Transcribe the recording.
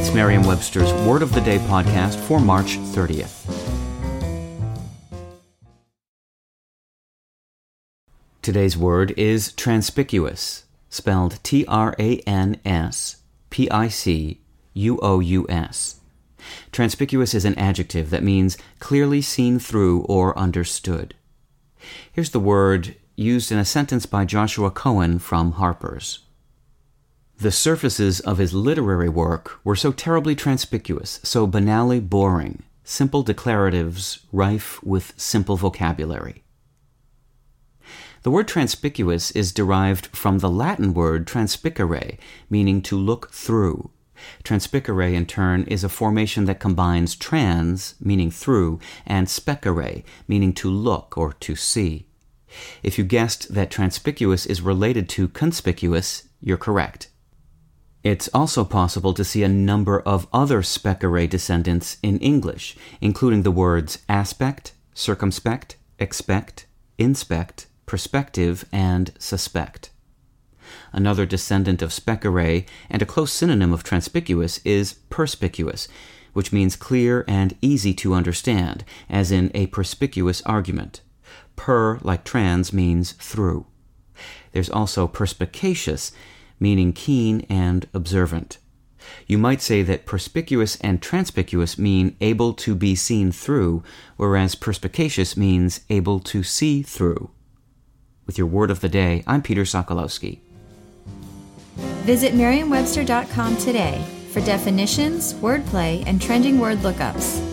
It's Merriam-Webster's Word of the Day podcast for March 30th. Today's word is transpicuous, spelled T-R-A-N-S-P-I-C-U-O-U-S. Transpicuous is an adjective that means clearly seen through or understood. Here's the word used in a sentence by Joshua Cohen from Harper's. The surfaces of his literary work were so terribly transpicuous, so banally boring, simple declaratives rife with simple vocabulary. The word transpicuous is derived from the Latin word transpicere, meaning to look through. Transpicere, in turn, is a formation that combines trans, meaning through, and specere, meaning to look or to see. If you guessed that transpicuous is related to conspicuous, you're correct. It's also possible to see a number of other specere descendants in English, including the words aspect, circumspect, expect, inspect, perspective, and suspect. Another descendant of specere and a close synonym of transpicuous is perspicuous, which means clear and easy to understand, as in a perspicuous argument. Per, like trans, means through. There's also perspicacious, meaning keen and observant. You might say that perspicuous and transpicuous mean able to be seen through, whereas perspicacious means able to see through. With your word of the day, I'm Peter Sokolowski. Visit Merriam-Webster.com today for definitions, wordplay, and trending word lookups.